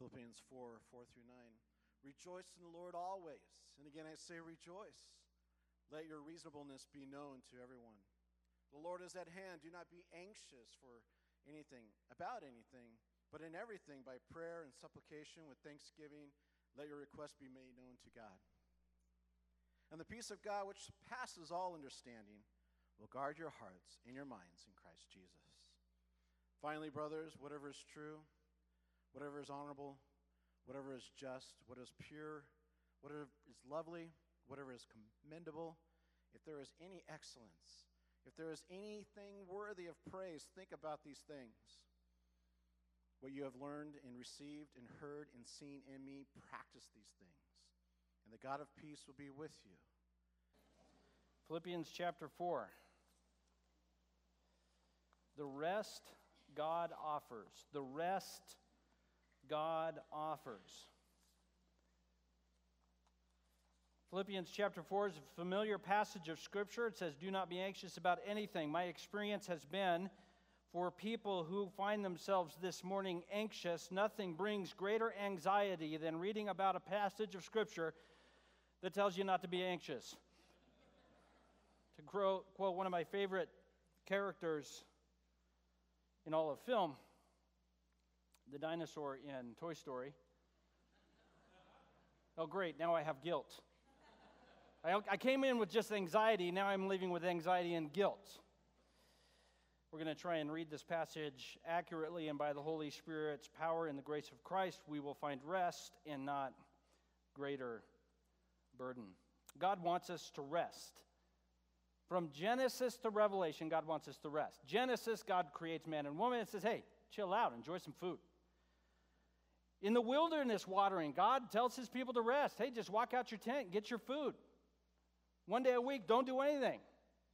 Philippians 4 4 through 9. Rejoice in the Lord always. And again, I say rejoice. Let your reasonableness be known to everyone. The Lord is at hand. Do not be anxious for anything, about anything, but in everything, by prayer and supplication with thanksgiving, let your request be made known to God. And the peace of God, which passes all understanding, will guard your hearts and your minds in Christ Jesus. Finally, brothers, whatever is true, whatever is honorable, whatever is just, what is pure, whatever is lovely, whatever is commendable, if there is any excellence, if there is anything worthy of praise, think about these things. What you have learned and received and heard and seen in me, practice these things. And the God of peace will be with you. Philippians chapter 4. The rest God offers. The rest God offers. Philippians chapter 4 is a familiar passage of Scripture. It says, Do not be anxious about anything. My experience has been for people who find themselves this morning anxious, nothing brings greater anxiety than reading about a passage of Scripture that tells you not to be anxious. to quote one of my favorite characters in all of film, the dinosaur in Toy Story. Oh, great, now I have guilt. I, I came in with just anxiety, now I'm leaving with anxiety and guilt. We're going to try and read this passage accurately, and by the Holy Spirit's power and the grace of Christ, we will find rest and not greater burden. God wants us to rest. From Genesis to Revelation, God wants us to rest. Genesis, God creates man and woman and says, hey, chill out, enjoy some food. In the wilderness watering, God tells his people to rest. Hey, just walk out your tent, get your food. One day a week, don't do anything.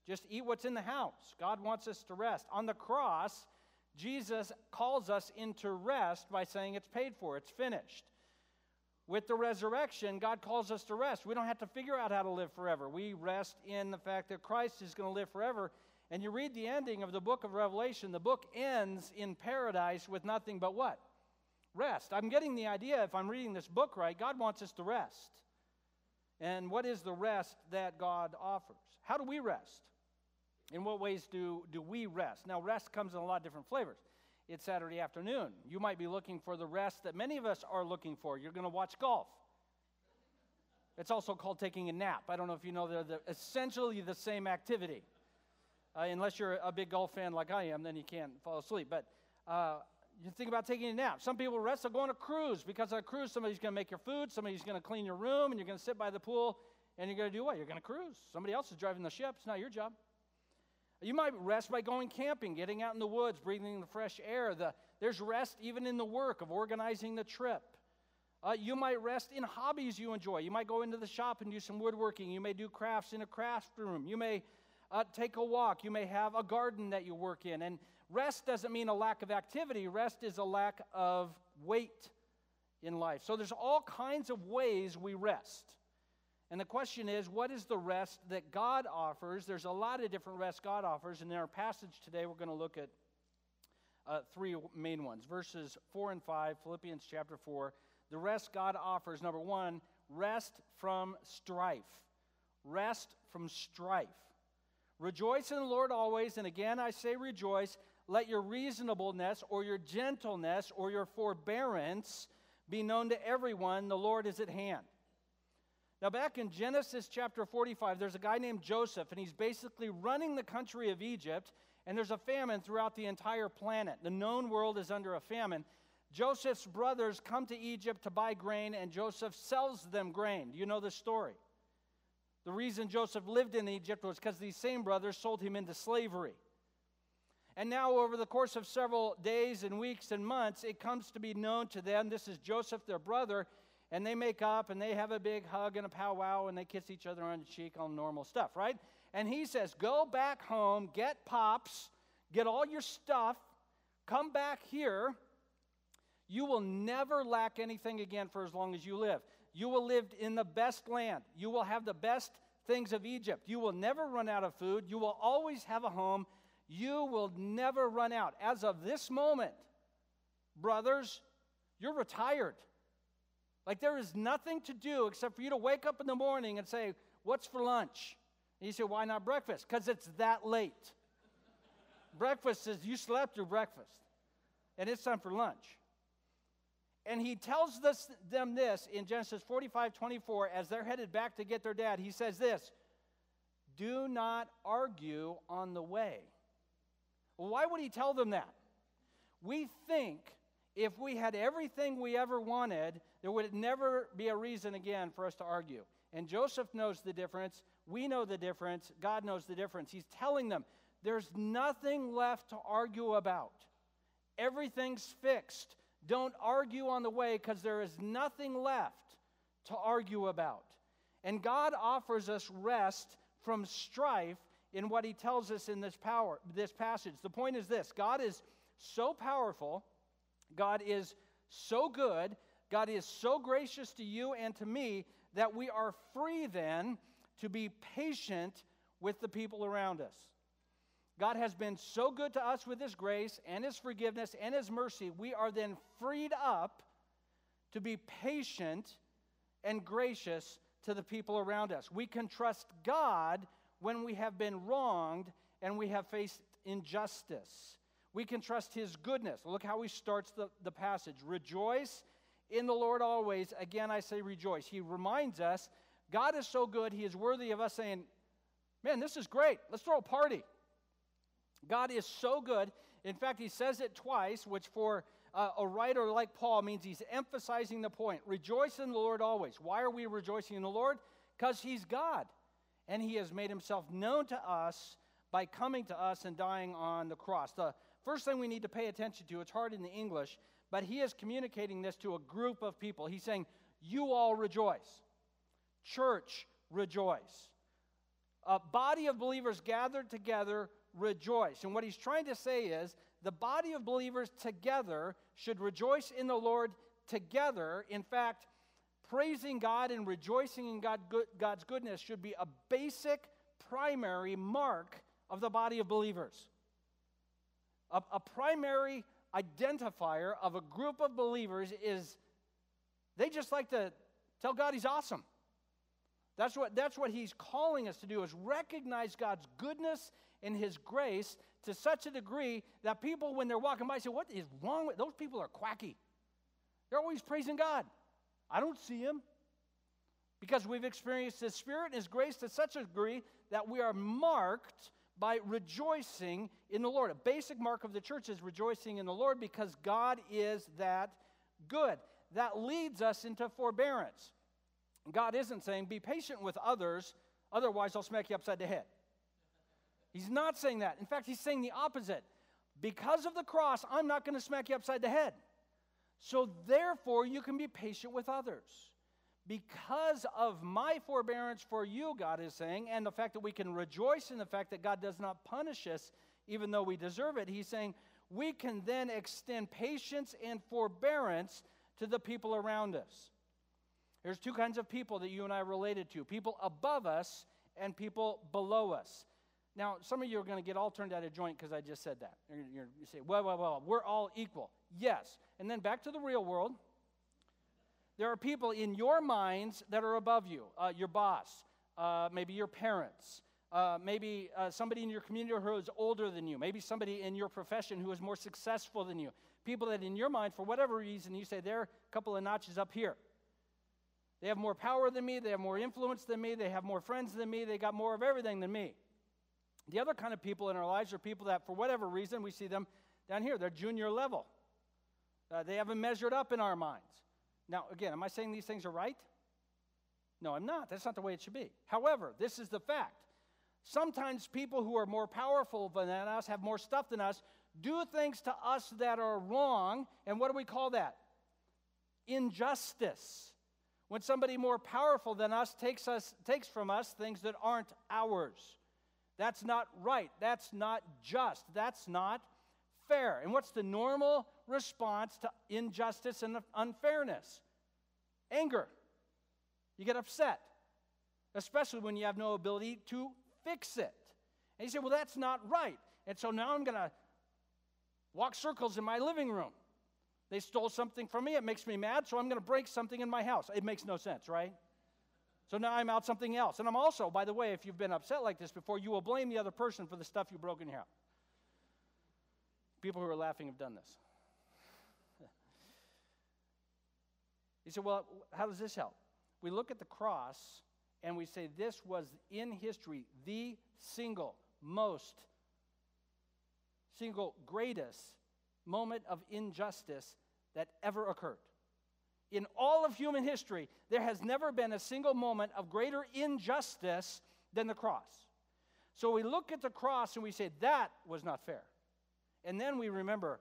Just eat what's in the house. God wants us to rest. On the cross, Jesus calls us into rest by saying it's paid for, it's finished. With the resurrection, God calls us to rest. We don't have to figure out how to live forever. We rest in the fact that Christ is going to live forever. And you read the ending of the book of Revelation, the book ends in paradise with nothing but what? Rest. I'm getting the idea, if I'm reading this book right, God wants us to rest. And what is the rest that God offers? How do we rest? In what ways do, do we rest? Now, rest comes in a lot of different flavors it's Saturday afternoon. You might be looking for the rest that many of us are looking for. You're going to watch golf. It's also called taking a nap. I don't know if you know they're the, essentially the same activity. Uh, unless you're a big golf fan like I am, then you can't fall asleep. But uh, you think about taking a nap. Some people rest on going on a cruise because on a cruise, somebody's going to make your food, somebody's going to clean your room, and you're going to sit by the pool, and you're going to do what? You're going to cruise. Somebody else is driving the ship. It's not your job. You might rest by going camping, getting out in the woods, breathing the fresh air. The, there's rest even in the work of organizing the trip. Uh, you might rest in hobbies you enjoy. You might go into the shop and do some woodworking. You may do crafts in a craft room. You may uh, take a walk. You may have a garden that you work in. And rest doesn't mean a lack of activity, rest is a lack of weight in life. So there's all kinds of ways we rest. And the question is, what is the rest that God offers? There's a lot of different rest God offers, and in our passage today, we're going to look at uh, three main ones verses 4 and 5, Philippians chapter 4. The rest God offers, number one, rest from strife. Rest from strife. Rejoice in the Lord always, and again I say rejoice. Let your reasonableness or your gentleness or your forbearance be known to everyone. The Lord is at hand. Now, back in Genesis chapter 45, there's a guy named Joseph, and he's basically running the country of Egypt, and there's a famine throughout the entire planet. The known world is under a famine. Joseph's brothers come to Egypt to buy grain, and Joseph sells them grain. You know the story? The reason Joseph lived in Egypt was because these same brothers sold him into slavery. And now, over the course of several days and weeks and months, it comes to be known to them this is Joseph, their brother, and they make up and they have a big hug and a powwow and they kiss each other on the cheek, all normal stuff, right? And he says, Go back home, get pops, get all your stuff, come back here. You will never lack anything again for as long as you live. You will live in the best land. You will have the best things of Egypt. You will never run out of food. You will always have a home. You will never run out. As of this moment, brothers, you're retired. Like there is nothing to do except for you to wake up in the morning and say, What's for lunch? And you say, Why not breakfast? Because it's that late. breakfast is you slept through breakfast, and it's time for lunch. And he tells this, them this in Genesis 45 24 as they're headed back to get their dad. He says this Do not argue on the way. Why would he tell them that? We think if we had everything we ever wanted, there would never be a reason again for us to argue. And Joseph knows the difference. We know the difference. God knows the difference. He's telling them there's nothing left to argue about, everything's fixed. Don't argue on the way because there is nothing left to argue about. And God offers us rest from strife in what he tells us in this power this passage. The point is this, God is so powerful, God is so good, God is so gracious to you and to me that we are free then to be patient with the people around us. God has been so good to us with His grace and His forgiveness and His mercy. We are then freed up to be patient and gracious to the people around us. We can trust God when we have been wronged and we have faced injustice. We can trust His goodness. Look how He starts the, the passage Rejoice in the Lord always. Again, I say rejoice. He reminds us God is so good, He is worthy of us saying, Man, this is great. Let's throw a party. God is so good. In fact, he says it twice, which for uh, a writer like Paul means he's emphasizing the point. Rejoice in the Lord always. Why are we rejoicing in the Lord? Because he's God. And he has made himself known to us by coming to us and dying on the cross. The first thing we need to pay attention to, it's hard in the English, but he is communicating this to a group of people. He's saying, You all rejoice. Church, rejoice. A body of believers gathered together rejoice. And what he's trying to say is the body of believers together should rejoice in the Lord together. In fact, praising God and rejoicing in God, God's goodness should be a basic, primary mark of the body of believers. A, a primary identifier of a group of believers is they just like to tell God he's awesome. That's what, that's what he's calling us to do is recognize God's goodness and his grace to such a degree that people, when they're walking by, say, What is wrong with those people are quacky. They're always praising God. I don't see him. Because we've experienced his spirit and his grace to such a degree that we are marked by rejoicing in the Lord. A basic mark of the church is rejoicing in the Lord because God is that good. That leads us into forbearance. God isn't saying, be patient with others, otherwise I'll smack you upside the head. He's not saying that. In fact, he's saying the opposite. Because of the cross, I'm not going to smack you upside the head. So therefore, you can be patient with others. Because of my forbearance for you, God is saying, and the fact that we can rejoice in the fact that God does not punish us even though we deserve it, he's saying we can then extend patience and forbearance to the people around us. There's two kinds of people that you and I related to people above us and people below us. Now, some of you are going to get all turned out of joint because I just said that. You're, you say, well, well, well, we're all equal. Yes. And then back to the real world. There are people in your minds that are above you uh, your boss, uh, maybe your parents, uh, maybe uh, somebody in your community who is older than you, maybe somebody in your profession who is more successful than you. People that, in your mind, for whatever reason, you say they're a couple of notches up here. They have more power than me, they have more influence than me, they have more friends than me, they got more of everything than me. The other kind of people in our lives are people that, for whatever reason, we see them down here. They're junior level. Uh, they haven't measured up in our minds. Now, again, am I saying these things are right? No, I'm not. That's not the way it should be. However, this is the fact. Sometimes people who are more powerful than us, have more stuff than us, do things to us that are wrong. And what do we call that? Injustice. When somebody more powerful than us takes, us, takes from us things that aren't ours. That's not right. That's not just. That's not fair. And what's the normal response to injustice and unfairness? Anger. You get upset, especially when you have no ability to fix it. And you say, well, that's not right. And so now I'm going to walk circles in my living room. They stole something from me. It makes me mad, so I'm going to break something in my house. It makes no sense, right? So now I'm out something else. And I'm also, by the way, if you've been upset like this before, you will blame the other person for the stuff you broke in your house. People who are laughing have done this. He said, Well, how does this help? We look at the cross and we say this was in history the single most, single greatest moment of injustice that ever occurred. In all of human history, there has never been a single moment of greater injustice than the cross. So we look at the cross and we say, that was not fair. And then we remember,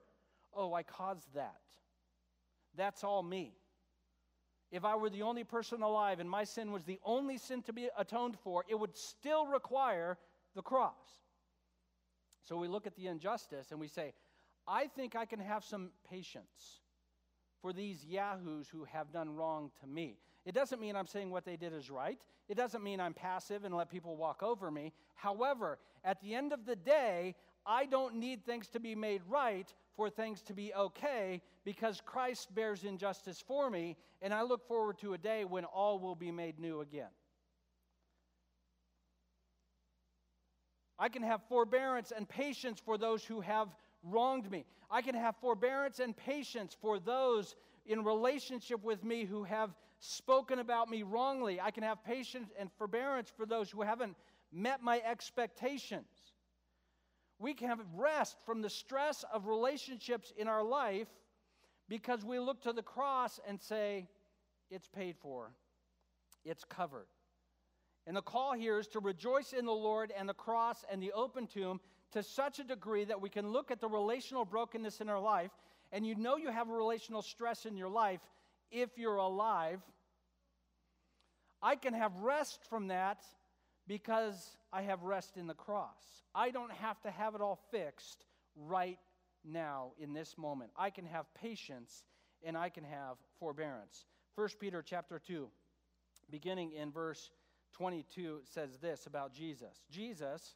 oh, I caused that. That's all me. If I were the only person alive and my sin was the only sin to be atoned for, it would still require the cross. So we look at the injustice and we say, I think I can have some patience for these yahoos who have done wrong to me. It doesn't mean I'm saying what they did is right. It doesn't mean I'm passive and let people walk over me. However, at the end of the day, I don't need things to be made right for things to be okay because Christ bears injustice for me, and I look forward to a day when all will be made new again. I can have forbearance and patience for those who have wronged me. I can have forbearance and patience for those in relationship with me who have spoken about me wrongly. I can have patience and forbearance for those who haven't met my expectations. We can have rest from the stress of relationships in our life because we look to the cross and say, it's paid for, it's covered. And the call here is to rejoice in the Lord and the cross and the open tomb to such a degree that we can look at the relational brokenness in our life, and you know you have a relational stress in your life if you're alive. I can have rest from that because I have rest in the cross. I don't have to have it all fixed right now in this moment. I can have patience and I can have forbearance. 1 Peter chapter 2 beginning in verse 22 says this about Jesus. Jesus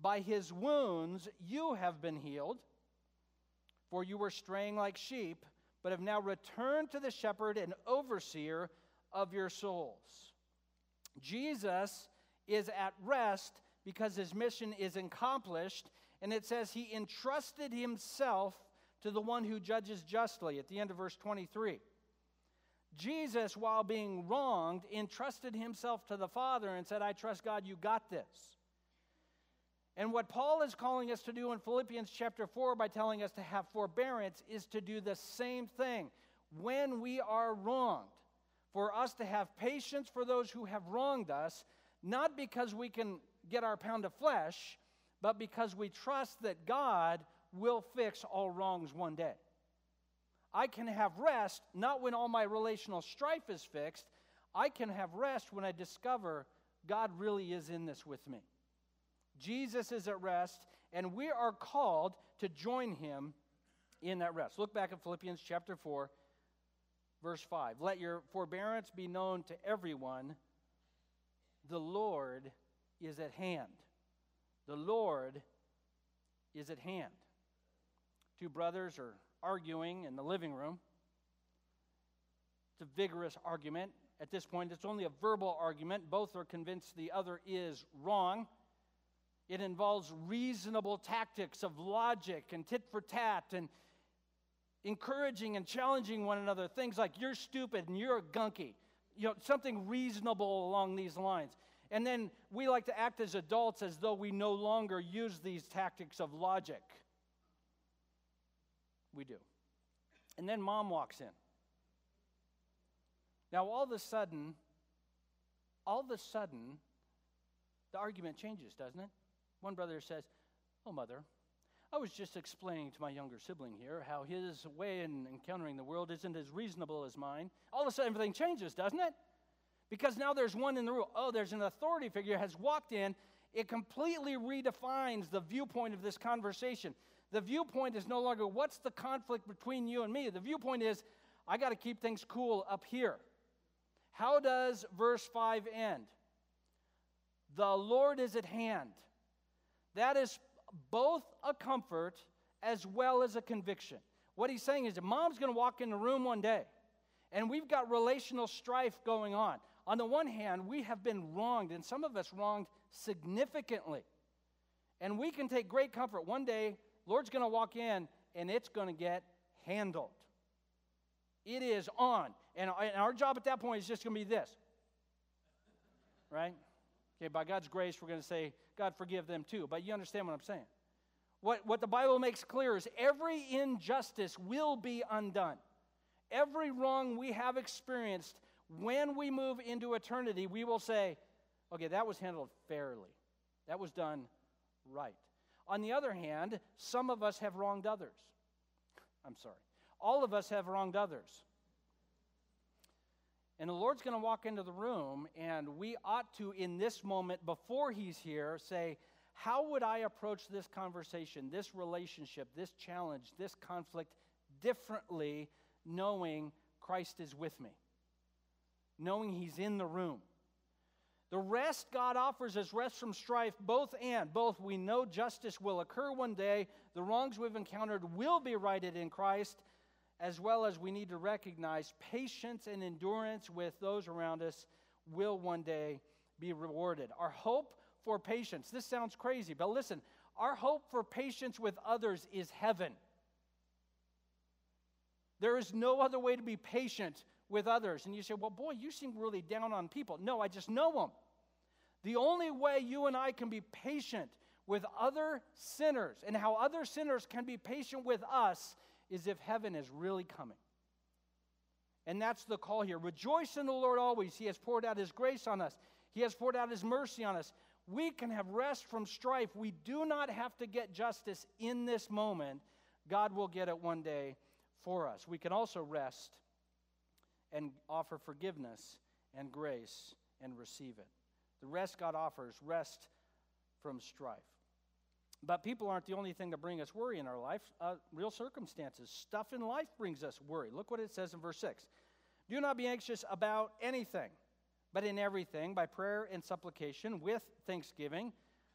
By his wounds you have been healed. For you were straying like sheep, but have now returned to the shepherd and overseer of your souls. Jesus is at rest because his mission is accomplished. And it says he entrusted himself to the one who judges justly at the end of verse 23. Jesus, while being wronged, entrusted himself to the Father and said, I trust God, you got this. And what Paul is calling us to do in Philippians chapter 4 by telling us to have forbearance is to do the same thing when we are wronged. For us to have patience for those who have wronged us, not because we can get our pound of flesh, but because we trust that God will fix all wrongs one day. I can have rest not when all my relational strife is fixed. I can have rest when I discover God really is in this with me. Jesus is at rest, and we are called to join him in that rest. Look back at Philippians chapter 4, verse 5. Let your forbearance be known to everyone. The Lord is at hand. The Lord is at hand. Two brothers are arguing in the living room. It's a vigorous argument. At this point, it's only a verbal argument. Both are convinced the other is wrong. It involves reasonable tactics of logic and tit for tat and encouraging and challenging one another. Things like, you're stupid and you're a gunky. You know, something reasonable along these lines. And then we like to act as adults as though we no longer use these tactics of logic. We do. And then mom walks in. Now, all of a sudden, all of a sudden, the argument changes, doesn't it? One brother says, Oh, mother, I was just explaining to my younger sibling here how his way in encountering the world isn't as reasonable as mine. All of a sudden, everything changes, doesn't it? Because now there's one in the room. Oh, there's an authority figure has walked in. It completely redefines the viewpoint of this conversation. The viewpoint is no longer what's the conflict between you and me. The viewpoint is I got to keep things cool up here. How does verse 5 end? The Lord is at hand. That is both a comfort as well as a conviction. What he's saying is that mom's going to walk in the room one day, and we've got relational strife going on. On the one hand, we have been wronged, and some of us wronged significantly. And we can take great comfort. One day, Lord's going to walk in, and it's going to get handled. It is on. And our job at that point is just going to be this. Right? Okay, by God's grace, we're going to say, God, forgive them too. But you understand what I'm saying. What, what the Bible makes clear is every injustice will be undone. Every wrong we have experienced, when we move into eternity, we will say, okay, that was handled fairly. That was done right. On the other hand, some of us have wronged others. I'm sorry. All of us have wronged others. And the Lord's going to walk into the room, and we ought to, in this moment, before He's here, say, How would I approach this conversation, this relationship, this challenge, this conflict differently, knowing Christ is with me, knowing He's in the room? The rest God offers is rest from strife, both and. Both we know justice will occur one day, the wrongs we've encountered will be righted in Christ, as well as we need to recognize patience and endurance with those around us will one day be rewarded. Our hope for patience, this sounds crazy, but listen, our hope for patience with others is heaven. There is no other way to be patient with others. And you say, well, boy, you seem really down on people. No, I just know them. The only way you and I can be patient with other sinners and how other sinners can be patient with us is if heaven is really coming. And that's the call here. Rejoice in the Lord always. He has poured out His grace on us, He has poured out His mercy on us. We can have rest from strife. We do not have to get justice in this moment. God will get it one day for us. We can also rest and offer forgiveness and grace and receive it. The rest God offers, rest from strife. But people aren't the only thing that bring us worry in our life. Uh, real circumstances, stuff in life brings us worry. Look what it says in verse 6. Do not be anxious about anything, but in everything, by prayer and supplication, with thanksgiving,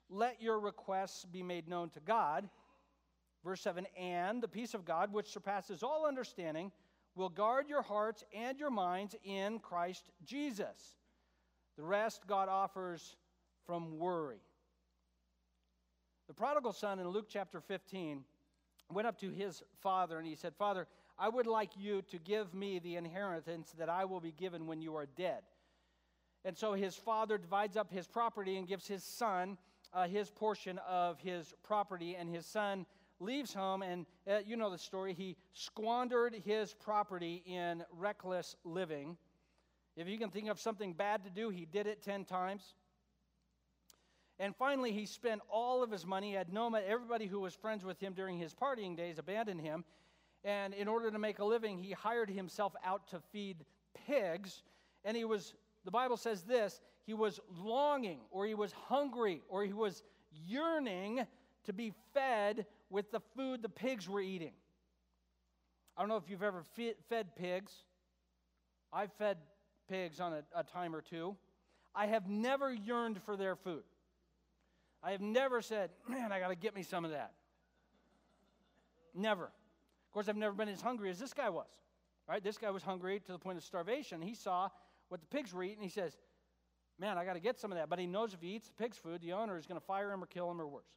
let your requests be made known to God. Verse 7 And the peace of God, which surpasses all understanding, will guard your hearts and your minds in Christ Jesus. The rest God offers from worry. The prodigal son in Luke chapter 15 went up to his father and he said, Father, I would like you to give me the inheritance that I will be given when you are dead. And so his father divides up his property and gives his son uh, his portion of his property, and his son leaves home. And uh, you know the story. He squandered his property in reckless living. If you can think of something bad to do, he did it 10 times. And finally, he spent all of his money. He had no everybody who was friends with him during his partying days abandoned him. And in order to make a living, he hired himself out to feed pigs. And he was, the Bible says this, he was longing, or he was hungry, or he was yearning to be fed with the food the pigs were eating. I don't know if you've ever fed pigs. I've fed pigs on a, a time or two. I have never yearned for their food. I have never said, man, I got to get me some of that. Never. Of course, I've never been as hungry as this guy was. Right? This guy was hungry to the point of starvation. He saw what the pigs were eating. He says, man, I got to get some of that. But he knows if he eats the pig's food, the owner is going to fire him or kill him or worse.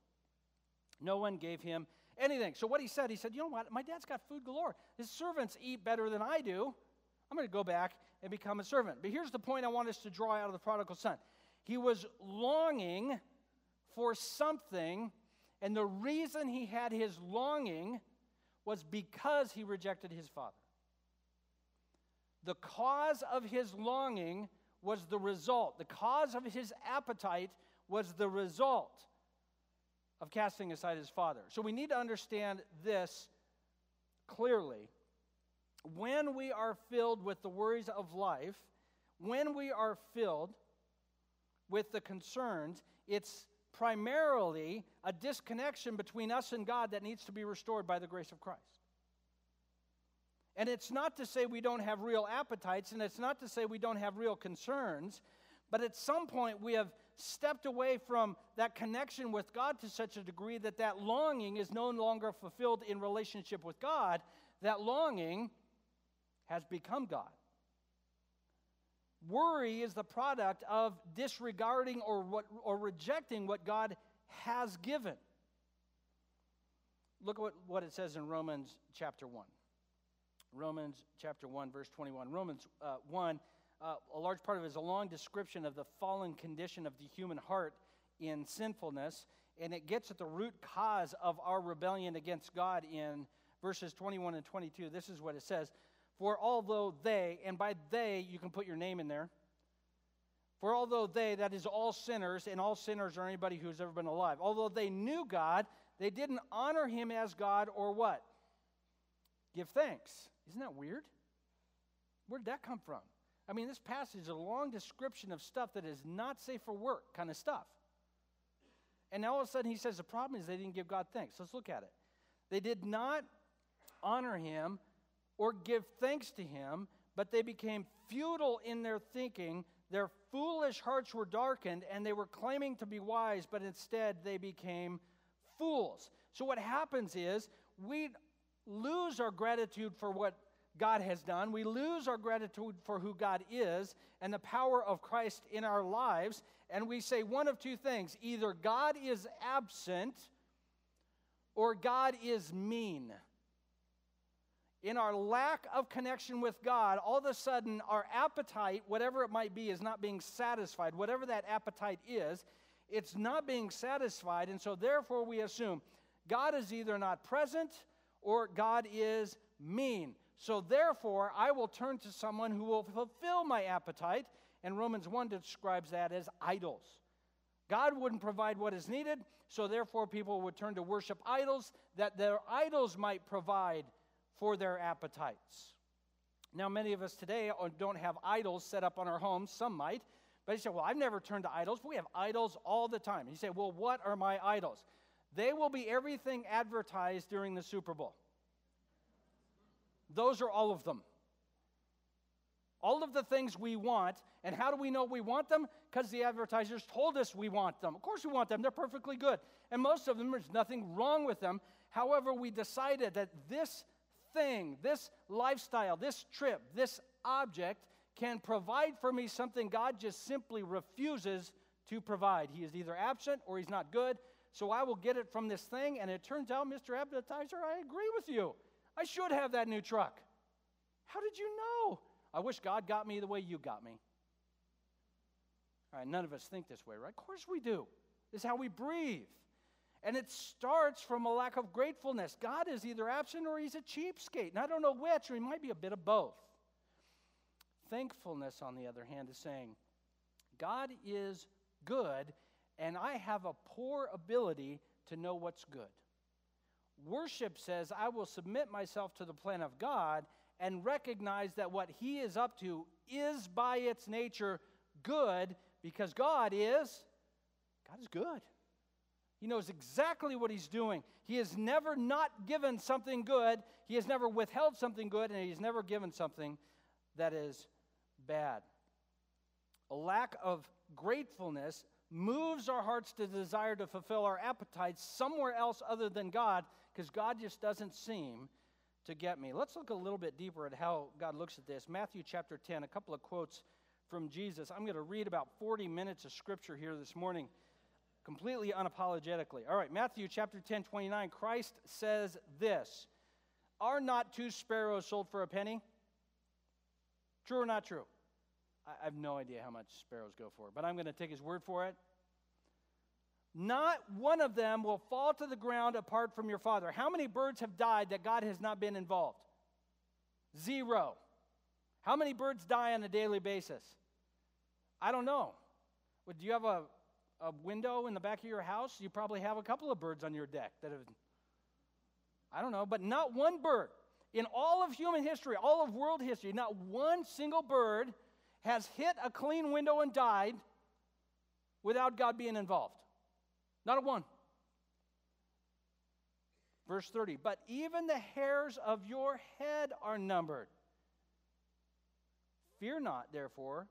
No one gave him anything. So what he said, he said, you know what? My dad's got food galore. His servants eat better than I do. I'm going to go back and become a servant. But here's the point I want us to draw out of the prodigal son. He was longing for something, and the reason he had his longing was because he rejected his father. The cause of his longing was the result, the cause of his appetite was the result. of casting aside his father. So we need to understand this clearly. When we are filled with the worries of life, when we are filled with the concerns, it's primarily a disconnection between us and God that needs to be restored by the grace of Christ. And it's not to say we don't have real appetites, and it's not to say we don't have real concerns, but at some point we have stepped away from that connection with God to such a degree that that longing is no longer fulfilled in relationship with God. That longing has become God. Worry is the product of disregarding or, what, or rejecting what God has given. Look at what, what it says in Romans chapter 1. Romans chapter 1, verse 21. Romans uh, 1, uh, a large part of it is a long description of the fallen condition of the human heart in sinfulness, and it gets at the root cause of our rebellion against God in verses 21 and 22. This is what it says For although they, and by they you can put your name in there, for although they, that is all sinners, and all sinners are anybody who's ever been alive, although they knew God, they didn't honor him as God or what? Give thanks. Isn't that weird? Where did that come from? I mean, this passage is a long description of stuff that is not safe for work kind of stuff. And now all of a sudden he says the problem is they didn't give God thanks. Let's look at it. They did not honor him or give thanks to him, but they became futile in their thinking. Their foolish hearts were darkened, and they were claiming to be wise, but instead they became fools. So what happens is we lose our gratitude for what God has done. We lose our gratitude for who God is and the power of Christ in our lives. And we say one of two things either God is absent or God is mean. In our lack of connection with God, all of a sudden our appetite, whatever it might be, is not being satisfied. Whatever that appetite is, it's not being satisfied. And so therefore we assume God is either not present or God is mean. So therefore, I will turn to someone who will fulfill my appetite. And Romans 1 describes that as idols. God wouldn't provide what is needed, so therefore people would turn to worship idols that their idols might provide for their appetites. Now, many of us today uh, don't have idols set up on our homes, some might, but you say, Well, I've never turned to idols. We have idols all the time. You say, Well, what are my idols? They will be everything advertised during the Super Bowl. Those are all of them. All of the things we want. And how do we know we want them? Because the advertisers told us we want them. Of course, we want them. They're perfectly good. And most of them, there's nothing wrong with them. However, we decided that this thing, this lifestyle, this trip, this object can provide for me something God just simply refuses to provide. He is either absent or he's not good. So I will get it from this thing. And it turns out, Mr. Advertiser, I agree with you. I should have that new truck. How did you know? I wish God got me the way you got me. All right, none of us think this way, right? Of course we do. This is how we breathe. And it starts from a lack of gratefulness. God is either absent or he's a cheapskate. And I don't know which, or he might be a bit of both. Thankfulness, on the other hand, is saying, God is good, and I have a poor ability to know what's good. Worship says, I will submit myself to the plan of God and recognize that what He is up to is by its nature good because God is God is good. He knows exactly what he's doing. He has never not given something good. He has never withheld something good and he's never given something that is bad. A lack of gratefulness moves our hearts to desire to fulfill our appetites somewhere else other than God because God just doesn't seem to get me. Let's look a little bit deeper at how God looks at this. Matthew chapter 10, a couple of quotes from Jesus. I'm going to read about 40 minutes of scripture here this morning, completely unapologetically. All right, Matthew chapter 10, 29. Christ says this Are not two sparrows sold for a penny? True or not true? I have no idea how much sparrows go for, but I'm going to take his word for it. Not one of them will fall to the ground apart from your father. How many birds have died that God has not been involved? Zero. How many birds die on a daily basis? I don't know. do you have a a window in the back of your house, you probably have a couple of birds on your deck that have, I don't know, but not one bird. In all of human history, all of world history, not one single bird has hit a clean window and died without God being involved. Not a one. Verse 30, but even the hairs of your head are numbered. Fear not, therefore,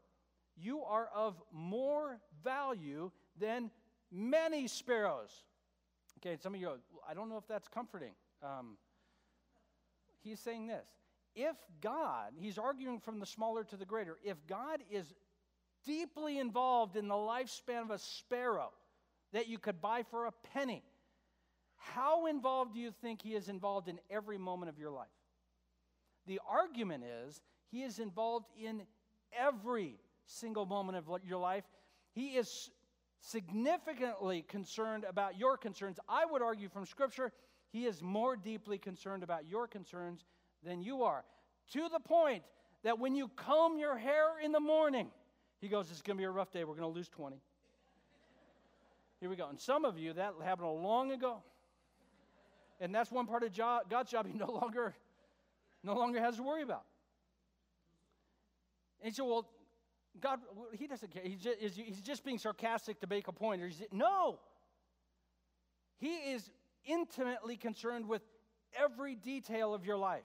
you are of more value than many sparrows. Okay, some of you go, I don't know if that's comforting. Um, he's saying this if God, he's arguing from the smaller to the greater, if God is deeply involved in the lifespan of a sparrow that you could buy for a penny, how involved do you think he is involved in every moment of your life? The argument is he is involved in every single moment of your life. He is significantly concerned about your concerns. I would argue from Scripture, he is more deeply concerned about your concerns than you are. To the point that when you comb your hair in the morning, he goes, It's going to be a rough day. We're going to lose 20. Here we go. And some of you, that happened a long ago. And that's one part of God's job he no longer, no longer has to worry about. And said, Well, God, he doesn't care. He's just, he's just being sarcastic to make a point. No. He is intimately concerned with every detail of your life.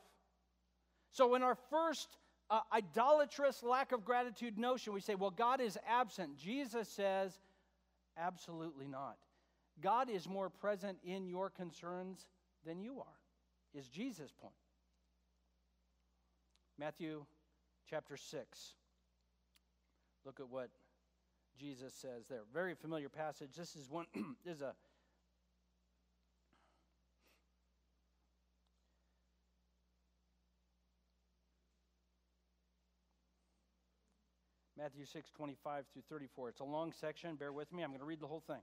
So, in our first uh, idolatrous lack of gratitude notion, we say, well, God is absent. Jesus says, absolutely not. God is more present in your concerns than you are, is Jesus' point. Matthew chapter 6. Look at what Jesus says there. Very familiar passage. This is one this is a Matthew 6, 25 through 34. It's a long section. Bear with me. I'm going to read the whole thing.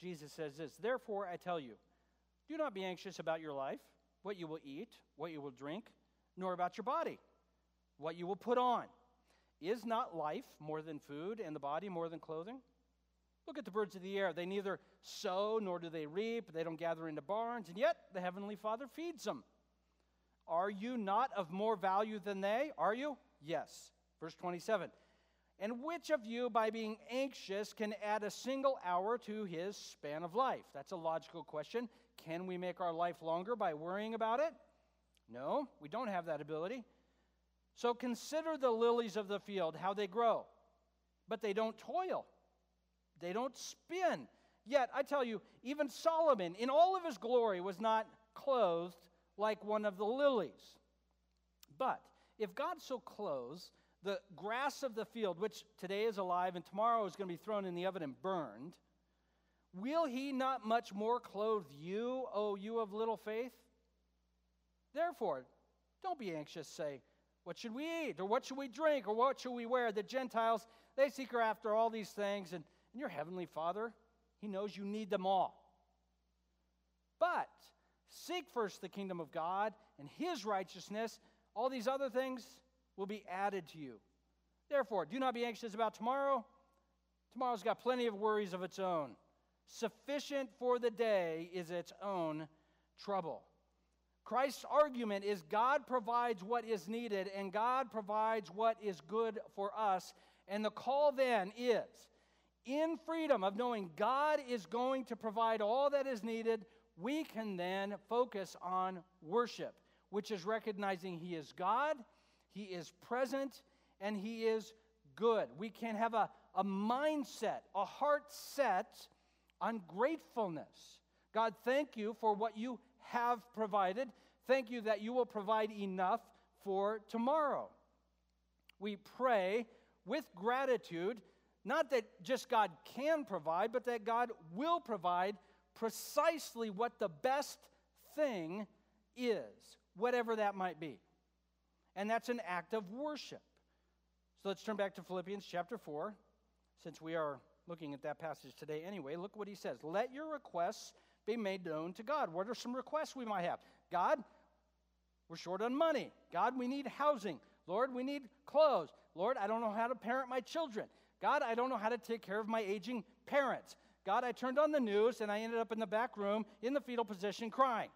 Jesus says this Therefore, I tell you, do not be anxious about your life, what you will eat, what you will drink, nor about your body, what you will put on. Is not life more than food, and the body more than clothing? Look at the birds of the air. They neither sow nor do they reap, they don't gather into barns, and yet the Heavenly Father feeds them. Are you not of more value than they? Are you? Yes. Verse 27 And which of you, by being anxious, can add a single hour to his span of life? That's a logical question. Can we make our life longer by worrying about it? No, we don't have that ability. So consider the lilies of the field, how they grow. But they don't toil, they don't spin. Yet, I tell you, even Solomon, in all of his glory, was not clothed like one of the lilies. But if God so clothes the grass of the field, which today is alive and tomorrow is going to be thrown in the oven and burned, will he not much more clothe you, O you of little faith? Therefore, don't be anxious, say, what should we eat? Or what should we drink? Or what should we wear? The Gentiles, they seek after all these things, and, and your heavenly Father, He knows you need them all. But seek first the kingdom of God and His righteousness. All these other things will be added to you. Therefore, do not be anxious about tomorrow. Tomorrow's got plenty of worries of its own. Sufficient for the day is its own trouble. Christ's argument is God provides what is needed and God provides what is good for us. And the call then is in freedom of knowing God is going to provide all that is needed, we can then focus on worship, which is recognizing He is God, He is present, and He is good. We can have a, a mindset, a heart set on gratefulness. God, thank you for what you have provided. Thank you that you will provide enough for tomorrow. We pray with gratitude, not that just God can provide, but that God will provide precisely what the best thing is, whatever that might be. And that's an act of worship. So let's turn back to Philippians chapter 4, since we are looking at that passage today anyway. Look what he says. Let your requests be made known to God. What are some requests we might have? God, we're short on money. God, we need housing. Lord, we need clothes. Lord, I don't know how to parent my children. God, I don't know how to take care of my aging parents. God, I turned on the news and I ended up in the back room in the fetal position crying.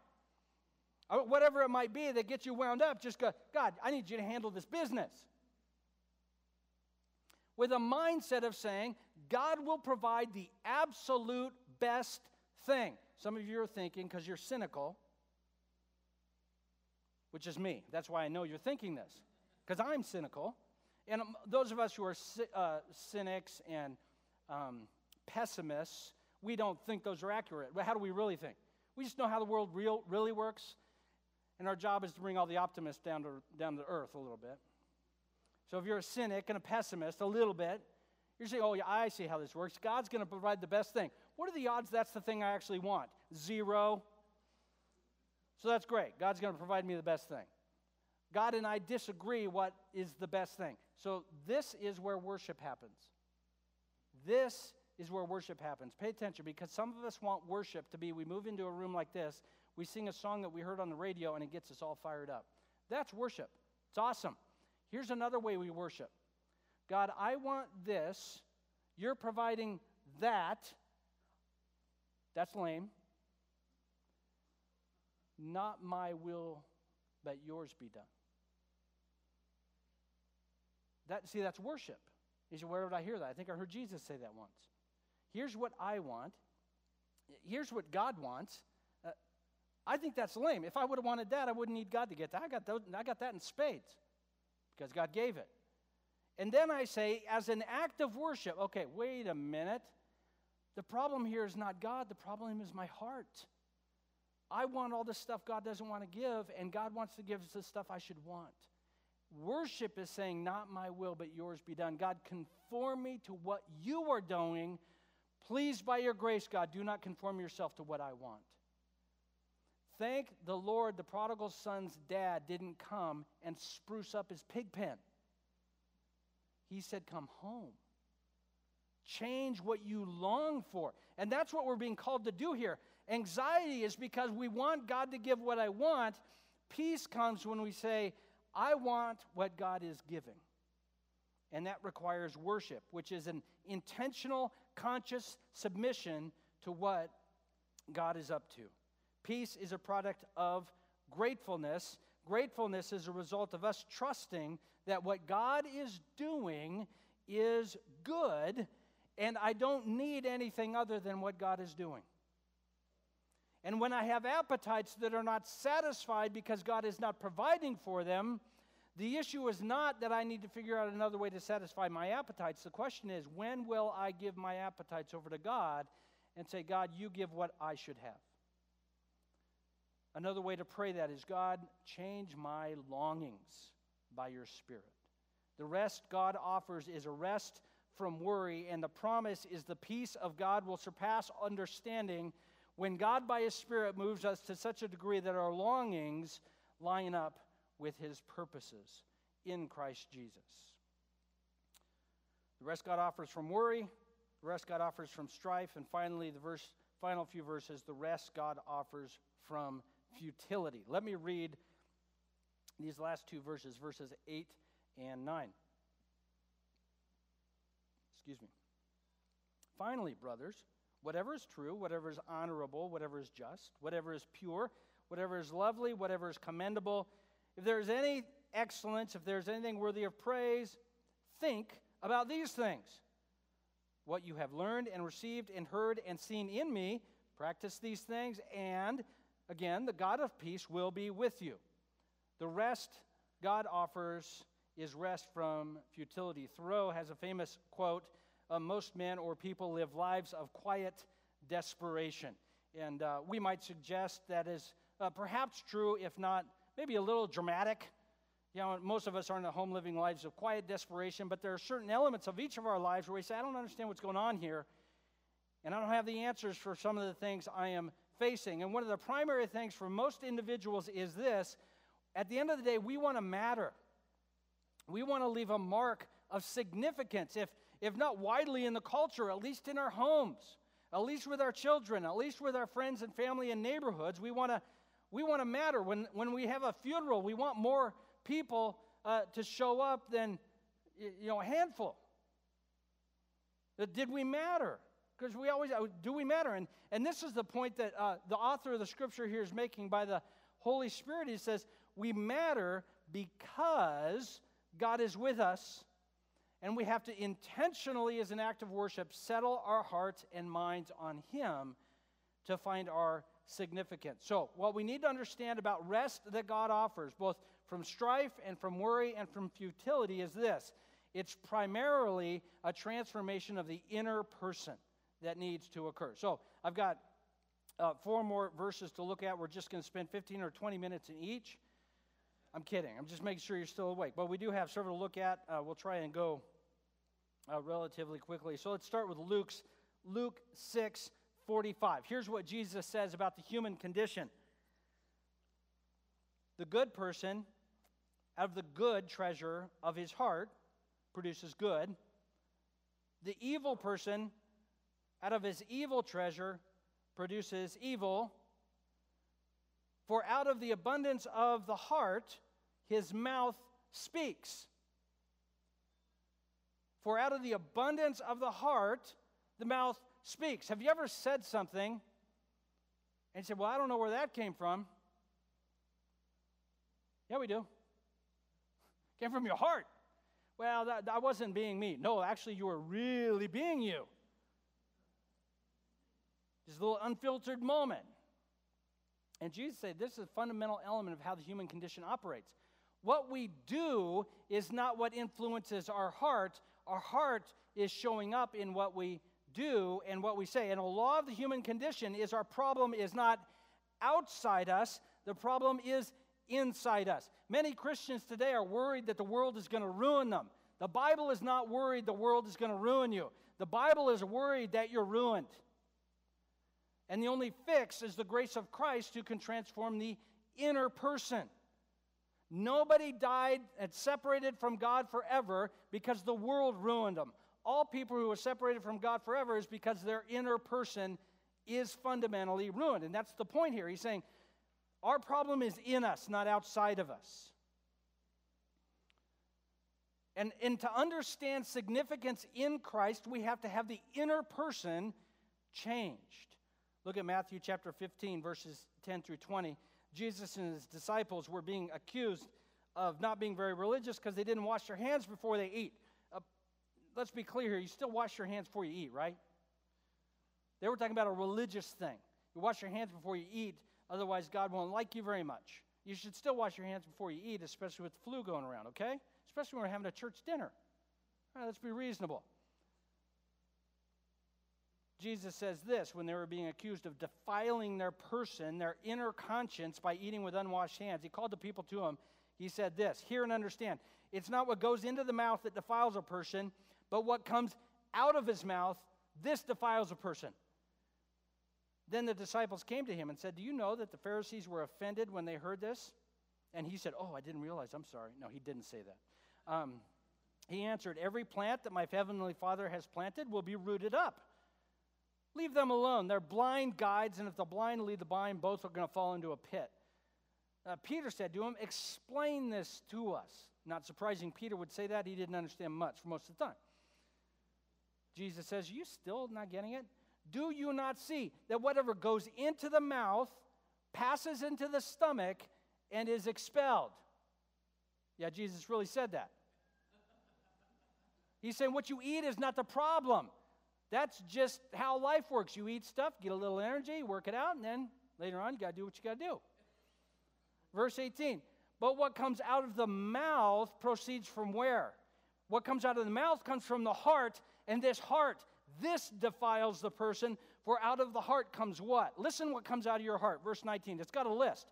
Uh, whatever it might be that gets you wound up, just go, God, I need you to handle this business. With a mindset of saying, God will provide the absolute best thing. Some of you are thinking, because you're cynical, which is me. That's why I know you're thinking this, because I'm cynical. And um, those of us who are uh, cynics and um, pessimists, we don't think those are accurate. But how do we really think? We just know how the world real, really works, and our job is to bring all the optimists down to, down to earth a little bit. So if you're a cynic and a pessimist, a little bit, you're saying, oh, yeah, I see how this works. God's going to provide the best thing. What are the odds that's the thing I actually want? Zero. So that's great. God's going to provide me the best thing. God and I disagree what is the best thing. So this is where worship happens. This is where worship happens. Pay attention because some of us want worship to be we move into a room like this, we sing a song that we heard on the radio, and it gets us all fired up. That's worship. It's awesome. Here's another way we worship God, I want this. You're providing that. That's lame. Not my will, but yours be done. That, see, that's worship. You say, where did I hear that? I think I heard Jesus say that once. Here's what I want. Here's what God wants. Uh, I think that's lame. If I would have wanted that, I wouldn't need God to get that. I got, those, I got that in spades because God gave it. And then I say, as an act of worship, okay, wait a minute. The problem here is not God, the problem is my heart. I want all the stuff God doesn't want to give, and God wants to give us the stuff I should want. Worship is saying, Not my will, but yours be done. God, conform me to what you are doing. Please, by your grace, God, do not conform yourself to what I want. Thank the Lord the prodigal son's dad didn't come and spruce up his pig pen. He said, Come home. Change what you long for. And that's what we're being called to do here. Anxiety is because we want God to give what I want. Peace comes when we say, I want what God is giving. And that requires worship, which is an intentional, conscious submission to what God is up to. Peace is a product of gratefulness. Gratefulness is a result of us trusting that what God is doing is good, and I don't need anything other than what God is doing. And when I have appetites that are not satisfied because God is not providing for them, the issue is not that I need to figure out another way to satisfy my appetites. The question is, when will I give my appetites over to God and say, God, you give what I should have? Another way to pray that is, God, change my longings by your Spirit. The rest God offers is a rest from worry, and the promise is the peace of God will surpass understanding when God, by His Spirit, moves us to such a degree that our longings line up with His purposes in Christ Jesus. The rest God offers from worry, the rest God offers from strife, and finally, the verse, final few verses, the rest God offers from futility. Let me read these last two verses, verses 8 and 9. Excuse me. Finally, brothers, whatever is true, whatever is honorable, whatever is just, whatever is pure, whatever is lovely, whatever is commendable, if there is any excellence, if there's anything worthy of praise, think about these things. What you have learned and received and heard and seen in me, practice these things, and again, the God of peace will be with you. The rest God offers is rest from futility. Thoreau has a famous quote uh, Most men or people live lives of quiet desperation. And uh, we might suggest that is uh, perhaps true, if not maybe a little dramatic. You know, most of us aren't at home living lives of quiet desperation, but there are certain elements of each of our lives where we say, I don't understand what's going on here, and I don't have the answers for some of the things I am facing. And one of the primary things for most individuals is this at the end of the day, we want to matter. We want to leave a mark of significance, if, if not widely in the culture, at least in our homes, at least with our children, at least with our friends and family and neighborhoods. We want to, we want to matter. When, when we have a funeral, we want more people uh, to show up than you know, a handful. Did we matter? Because we always, uh, do we matter? And, and this is the point that uh, the author of the scripture here is making by the Holy Spirit. He says, We matter because God is with us, and we have to intentionally, as an act of worship, settle our hearts and minds on Him to find our significance. So, what we need to understand about rest that God offers, both from strife and from worry and from futility, is this it's primarily a transformation of the inner person that needs to occur. So I've got uh, four more verses to look at. We're just going to spend 15 or 20 minutes in each. I'm kidding. I'm just making sure you're still awake. But we do have several to look at. Uh, we'll try and go uh, relatively quickly. So let's start with Luke's Luke 6 45. Here's what Jesus says about the human condition. The good person, out of the good treasure of his heart, produces good. The evil person, out of his evil treasure, produces evil. For out of the abundance of the heart, his mouth speaks. For out of the abundance of the heart, the mouth speaks. Have you ever said something and said, Well, I don't know where that came from? Yeah, we do. Came from your heart. Well, that, that wasn't being me. No, actually, you were really being you. Just a little unfiltered moment. And Jesus said this is a fundamental element of how the human condition operates. What we do is not what influences our heart. Our heart is showing up in what we do and what we say. And a law of the human condition is our problem is not outside us, the problem is inside us. Many Christians today are worried that the world is going to ruin them. The Bible is not worried the world is going to ruin you. The Bible is worried that you're ruined. And the only fix is the grace of Christ who can transform the inner person. Nobody died and separated from God forever because the world ruined them. All people who are separated from God forever is because their inner person is fundamentally ruined. And that's the point here. He's saying, our problem is in us, not outside of us. And, and to understand significance in Christ, we have to have the inner person changed. Look at Matthew chapter 15, verses 10 through 20. Jesus and his disciples were being accused of not being very religious because they didn't wash their hands before they eat. Uh, let's be clear here you still wash your hands before you eat, right? They were talking about a religious thing. You wash your hands before you eat Otherwise, God won't like you very much. You should still wash your hands before you eat, especially with the flu going around, okay? Especially when we're having a church dinner. All right, let's be reasonable. Jesus says this when they were being accused of defiling their person, their inner conscience, by eating with unwashed hands. He called the people to him. He said this Hear and understand. It's not what goes into the mouth that defiles a person, but what comes out of his mouth, this defiles a person. Then the disciples came to him and said, Do you know that the Pharisees were offended when they heard this? And he said, Oh, I didn't realize. I'm sorry. No, he didn't say that. Um, he answered, Every plant that my heavenly Father has planted will be rooted up. Leave them alone. They're blind guides, and if the blind lead the blind, both are going to fall into a pit. Uh, Peter said to him, Explain this to us. Not surprising Peter would say that. He didn't understand much for most of the time. Jesus says, You still not getting it? Do you not see that whatever goes into the mouth passes into the stomach and is expelled? Yeah, Jesus really said that. He's saying what you eat is not the problem. That's just how life works. You eat stuff, get a little energy, work it out, and then later on, you got to do what you got to do. Verse 18. But what comes out of the mouth proceeds from where? What comes out of the mouth comes from the heart, and this heart this defiles the person, for out of the heart comes what? Listen what comes out of your heart. Verse 19. It's got a list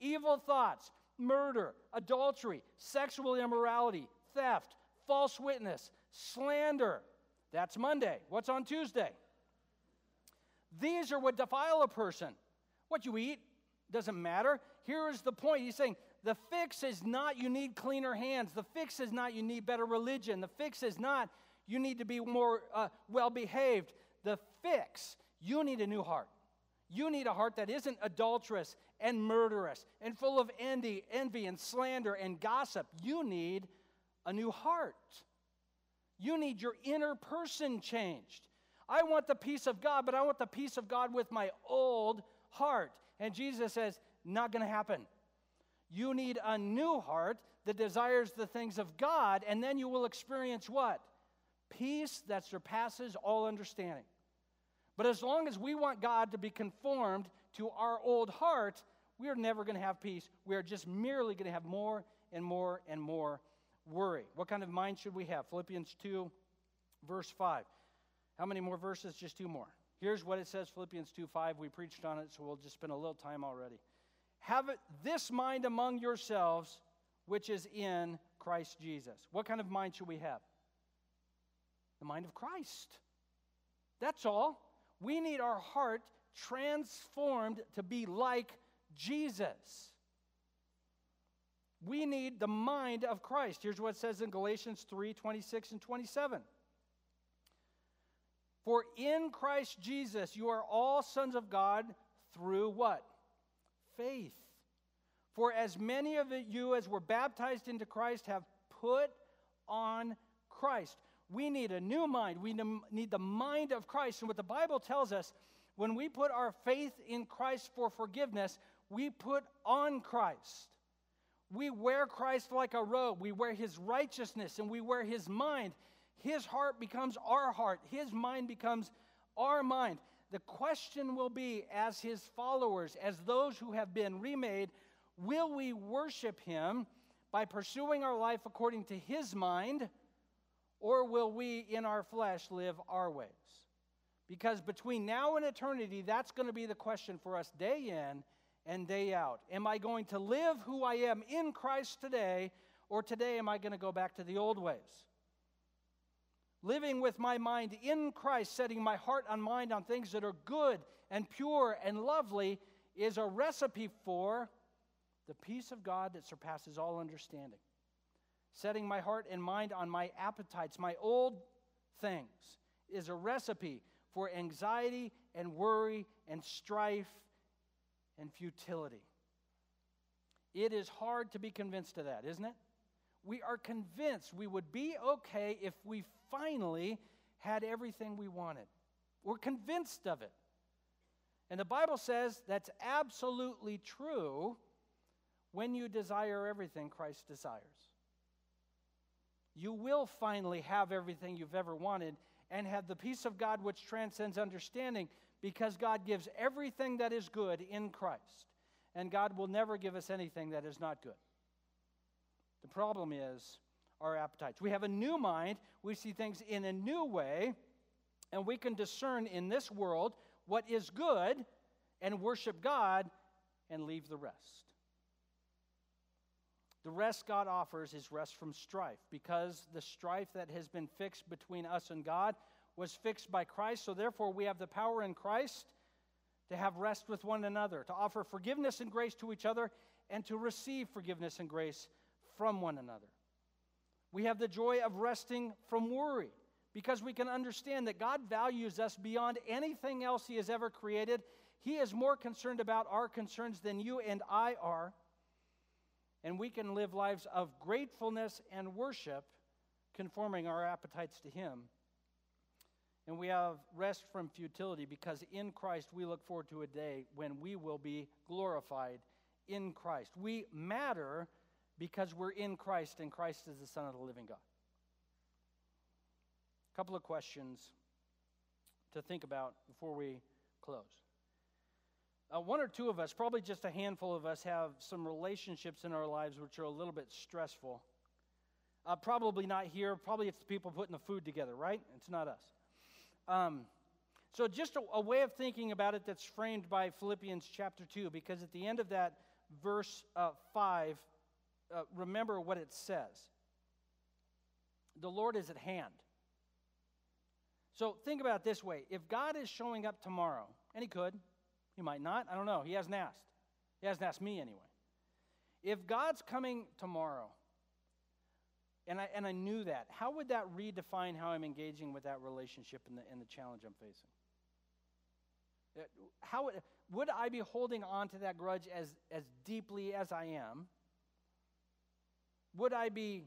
evil thoughts, murder, adultery, sexual immorality, theft, false witness, slander. That's Monday. What's on Tuesday? These are what defile a person. What you eat doesn't matter. Here is the point. He's saying the fix is not you need cleaner hands. The fix is not you need better religion. The fix is not you need to be more uh, well behaved. The fix, you need a new heart. You need a heart that isn't adulterous and murderous and full of envy, envy and slander and gossip. You need a new heart. You need your inner person changed. I want the peace of God, but I want the peace of God with my old heart. And Jesus says, not going to happen. You need a new heart that desires the things of God, and then you will experience what? Peace that surpasses all understanding. But as long as we want God to be conformed to our old heart, we are never going to have peace. We are just merely going to have more and more and more worry. What kind of mind should we have? Philippians 2, verse 5. How many more verses? Just two more. Here's what it says Philippians 2 5. We preached on it, so we'll just spend a little time already. Have this mind among yourselves, which is in Christ Jesus. What kind of mind should we have? The mind of Christ. That's all. We need our heart transformed to be like Jesus. We need the mind of Christ. Here's what it says in Galatians 3 26 and 27. For in Christ Jesus you are all sons of God through what? Faith. For as many of you as were baptized into Christ have put on Christ. We need a new mind. We need the mind of Christ. And what the Bible tells us, when we put our faith in Christ for forgiveness, we put on Christ. We wear Christ like a robe. We wear his righteousness and we wear his mind. His heart becomes our heart, his mind becomes our mind. The question will be as his followers, as those who have been remade, will we worship him by pursuing our life according to his mind, or will we in our flesh live our ways? Because between now and eternity, that's going to be the question for us day in and day out. Am I going to live who I am in Christ today, or today am I going to go back to the old ways? Living with my mind in Christ, setting my heart and mind on things that are good and pure and lovely, is a recipe for the peace of God that surpasses all understanding. Setting my heart and mind on my appetites, my old things, is a recipe for anxiety and worry and strife and futility. It is hard to be convinced of that, isn't it? We are convinced we would be okay if we finally had everything we wanted. We're convinced of it. And the Bible says that's absolutely true when you desire everything Christ desires. You will finally have everything you've ever wanted and have the peace of God which transcends understanding because God gives everything that is good in Christ. And God will never give us anything that is not good. The problem is our appetites. We have a new mind, we see things in a new way, and we can discern in this world what is good and worship God and leave the rest. The rest God offers is rest from strife because the strife that has been fixed between us and God was fixed by Christ. So, therefore, we have the power in Christ to have rest with one another, to offer forgiveness and grace to each other, and to receive forgiveness and grace from one another. We have the joy of resting from worry because we can understand that God values us beyond anything else He has ever created. He is more concerned about our concerns than you and I are. And we can live lives of gratefulness and worship, conforming our appetites to Him and we have rest from futility because in Christ we look forward to a day when we will be glorified in Christ. We matter because we're in Christ and Christ is the Son of the living God. A couple of questions to think about before we close. Uh, one or two of us, probably just a handful of us, have some relationships in our lives which are a little bit stressful. Uh, probably not here. Probably it's the people putting the food together, right? It's not us. Um, so, just a, a, way of thinking about it that's framed by Philippians chapter 2, because at the end of that verse uh, 5, uh, remember what it says The Lord is at hand. So, think about this way if God is showing up tomorrow, and He could, He might not, I don't know, He hasn't asked. He hasn't asked me anyway. If God's coming tomorrow, and I, and I knew that. How would that redefine how I'm engaging with that relationship and the, and the challenge I'm facing? Uh, how would, would I be holding on to that grudge as, as deeply as I am? Would I be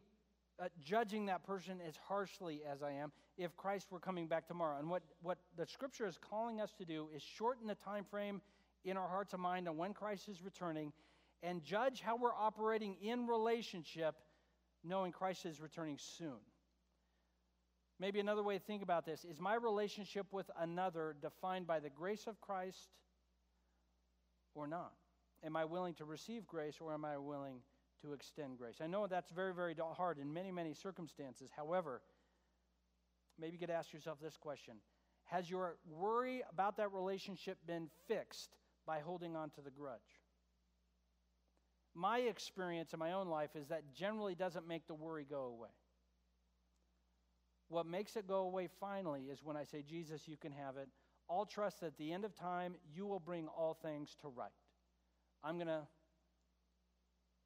uh, judging that person as harshly as I am if Christ were coming back tomorrow. And what, what the scripture is calling us to do is shorten the time frame in our hearts and mind on when Christ is returning and judge how we're operating in relationship knowing Christ is returning soon. Maybe another way to think about this is my relationship with another defined by the grace of Christ or not? Am I willing to receive grace or am I willing to extend grace? I know that's very, very hard in many, many circumstances. However, maybe you could ask yourself this question Has your worry about that relationship been fixed by holding on to the grudge? My experience in my own life is that generally doesn't make the worry go away. What makes it go away finally is when I say, Jesus, you can have it. I'll trust that at the end of time, you will bring all things to right. I'm going to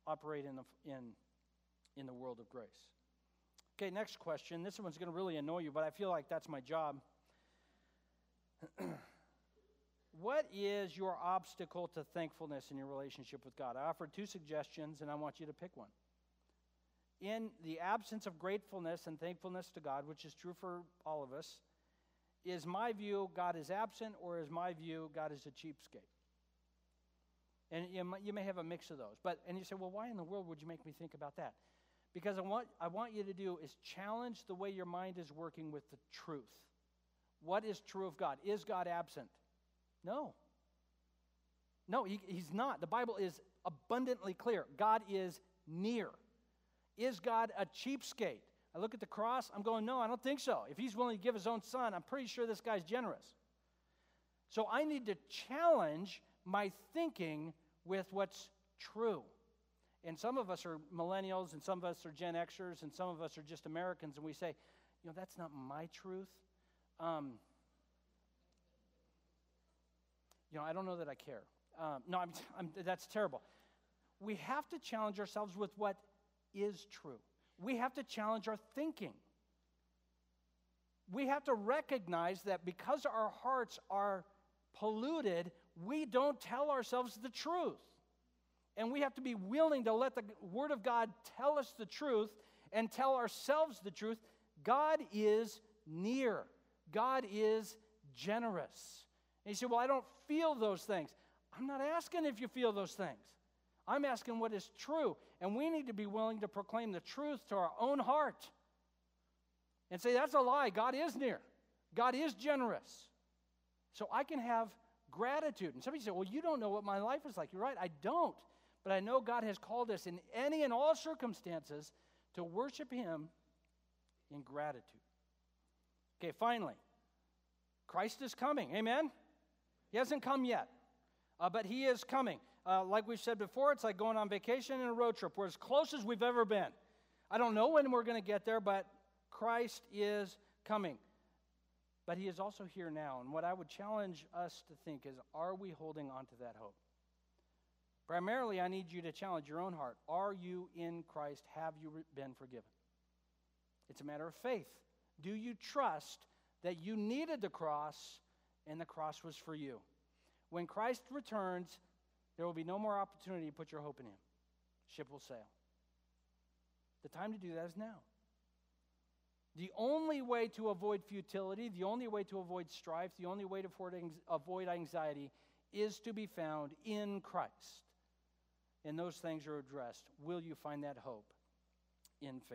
operate in the, in, in the world of grace. Okay, next question. This one's going to really annoy you, but I feel like that's my job. what is your obstacle to thankfulness in your relationship with God? I offered two suggestions, and I want you to pick one. In the absence of gratefulness and thankfulness to God, which is true for all of us, is my view God is absent, or is my view God is a cheapskate? And you, may have a mix of those. But, and you say, well, why in the world would you make me think about that? Because I want, I want you to do is challenge the way your mind is working with the truth. What is true of God? Is God absent? No. No, he, he's not. The Bible is abundantly clear. God is near. Is God a cheapskate? I look at the cross, I'm going, no, I don't think so. If he's willing to give his own son, I'm pretty sure this guy's generous. So I need to challenge my thinking with what's true. And some of us are millennials, and some of us are Gen Xers, and some of us are just Americans, and we say, you know, that's not my truth. Um, you know, I don't know that I care. Um, no, I'm, I'm, that's terrible. We have to challenge ourselves with what is true. We have to challenge our thinking. We have to recognize that because our hearts are polluted, we don't tell ourselves the truth. And we have to be willing to let the Word of God tell us the truth and tell ourselves the truth. God is near, God is generous. And you say, Well, I don't feel those things. I'm not asking if you feel those things. I'm asking what is true. And we need to be willing to proclaim the truth to our own heart and say, That's a lie. God is near, God is generous. So I can have gratitude. And somebody said, Well, you don't know what my life is like. You're right, I don't. But I know God has called us in any and all circumstances to worship Him in gratitude. Okay, finally, Christ is coming. Amen? He hasn't come yet, uh, but He is coming. Uh, like we've said before, it's like going on vacation in a road trip. We're as close as we've ever been. I don't know when we're going to get there, but Christ is coming. But he is also here now. And what I would challenge us to think is are we holding on to that hope? Primarily, I need you to challenge your own heart. Are you in Christ? Have you been forgiven? It's a matter of faith. Do you trust that you needed the cross and the cross was for you? When Christ returns, there will be no more opportunity to put your hope in him. Ship will sail. The time to do that is now. The only way to avoid futility, the only way to avoid strife, the only way to avoid anxiety is to be found in Christ. And those things are addressed. Will you find that hope in faith?